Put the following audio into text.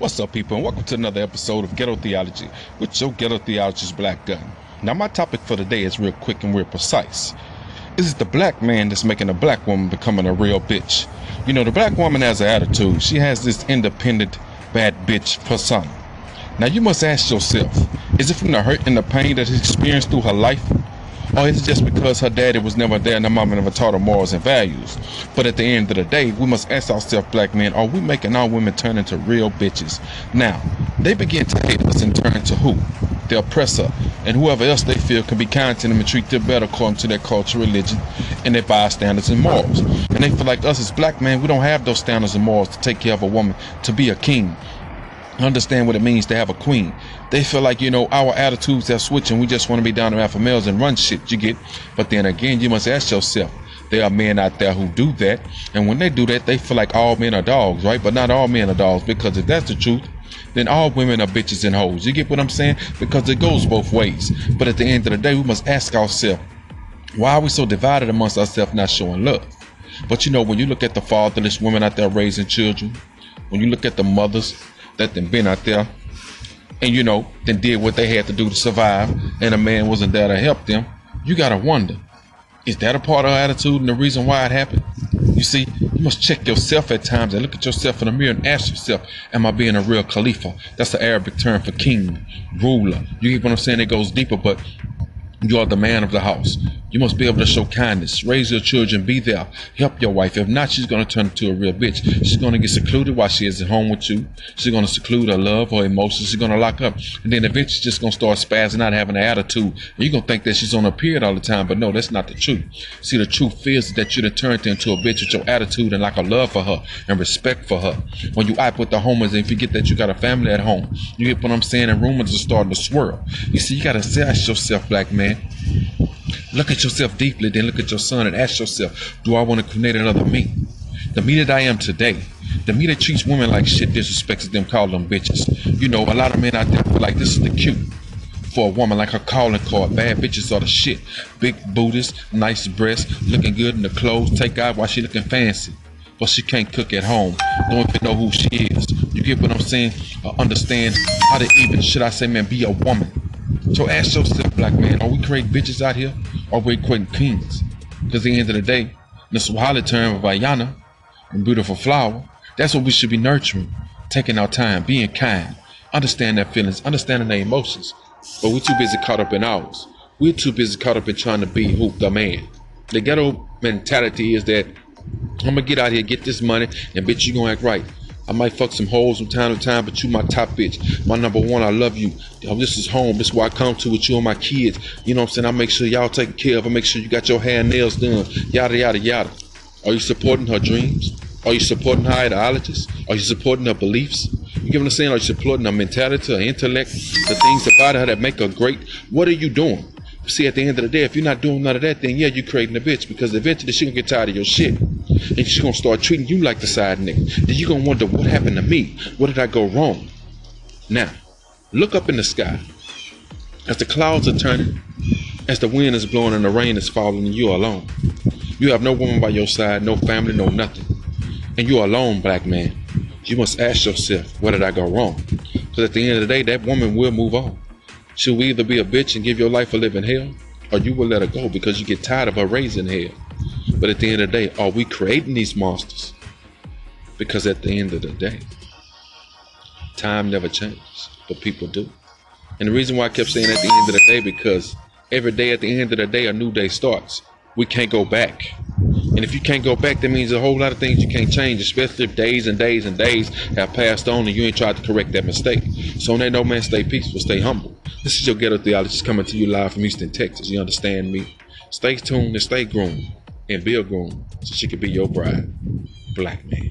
What's up, people, and welcome to another episode of Ghetto Theology with your Ghetto Theologist Black Gun. Now, my topic for today is real quick and real precise. Is it the black man that's making a black woman becoming a real bitch? You know, the black woman has an attitude. She has this independent, bad bitch persona. Now, you must ask yourself is it from the hurt and the pain that she's experienced through her life? Oh, or is it just because her daddy was never there and her mama never taught her morals and values? But at the end of the day, we must ask ourselves, black men, are we making our women turn into real bitches? Now, they begin to hate us and turn to who? The oppressor, and whoever else they feel can be kind to them and treat them better according to their culture, religion, and their bias standards and morals. And they feel like us as black men, we don't have those standards and morals to take care of a woman, to be a king, understand what it means to have a queen. They feel like, you know, our attitudes have switched and we just want to be down to alpha males and run shit, you get? But then again, you must ask yourself, there are men out there who do that. And when they do that, they feel like all men are dogs, right? But not all men are dogs because if that's the truth, then all women are bitches and hoes. You get what I'm saying? Because it goes both ways. But at the end of the day, we must ask ourselves, why are we so divided amongst ourselves not showing love? But you know, when you look at the fatherless women out there raising children, when you look at the mothers that then been out there and you know then did what they had to do to survive and a man wasn't there to help them you gotta wonder is that a part of our attitude and the reason why it happened? You see you must check yourself at times and look at yourself in the mirror and ask yourself am i being a real khalifa? That's the arabic term for king ruler. You get what i'm saying? It goes deeper but you are the man of the house. You must be able to show kindness, raise your children, be there, help your wife. If not, she's going to turn into a real bitch. She's going to get secluded while she is at home with you. She's going to seclude her love, her emotions. She's going to lock up. And then eventually she's just going to start spazzing out, having an attitude. And you're going to think that she's on a period all the time, but no, that's not the truth. See, the truth is that you'd have turned into a bitch with your attitude and like a love for her and respect for her. When you act with the homies and forget that you got a family at home, you get what I'm saying? And rumors are starting to swirl. You see, you got to ask yourself, black man, Look at yourself deeply, then look at your son and ask yourself, do I want to create another me? The me that I am today, the me that treats women like shit, disrespects them, call them bitches. You know, a lot of men out there feel like this is the cute for a woman like her calling card. Bad bitches are the shit. Big booties, nice breasts, looking good in the clothes. Take out while she looking fancy. But she can't cook at home. Don't even know who she is. You get what I'm saying? Understand how to even, should I say, man, be a woman. So ask yourself, black man, are we creating bitches out here or are we creating kings? Because at the end of the day, the Swahili term of Ayana, a beautiful flower, that's what we should be nurturing, taking our time, being kind, understand their feelings, understanding their emotions. But we're too busy caught up in ours. We're too busy caught up in trying to be who the man. The ghetto mentality is that I'm gonna get out here, get this money, and bitch, you gonna act right. I might fuck some holes from time to time, but you my top bitch. My number one, I love you. This is home. This is where I come to with you and my kids. You know what I'm saying? I make sure y'all taken care of. I make sure you got your hair and nails done. Yada, yada, yada. Are you supporting her dreams? Are you supporting her ideologies? Are you supporting her beliefs? You get what I'm saying? Are you supporting her mentality, her intellect, the things about her that make her great? What are you doing? See, at the end of the day, if you're not doing none of that, then yeah, you're creating a bitch because eventually she gonna get tired of your shit. And she's gonna start treating you like the side nigga. Then you're gonna wonder what happened to me? What did I go wrong? Now, look up in the sky. As the clouds are turning, as the wind is blowing and the rain is falling, and you're alone. You have no woman by your side, no family, no nothing. And you're alone, black man. You must ask yourself, what did I go wrong? Because at the end of the day, that woman will move on. She'll either be a bitch and give your life a living hell, or you will let her go because you get tired of her raising hell. But at the end of the day, are we creating these monsters? Because at the end of the day, time never changes, but people do. And the reason why I kept saying at the end of the day, because every day at the end of the day, a new day starts. We can't go back. And if you can't go back, that means a whole lot of things you can't change, especially if days and days and days have passed on and you ain't tried to correct that mistake. So on that no man, stay peaceful, stay humble. This is your ghetto theologist coming to you live from Houston, Texas. You understand me? Stay tuned and stay groomed and be a groom so she can be your bride. Black man.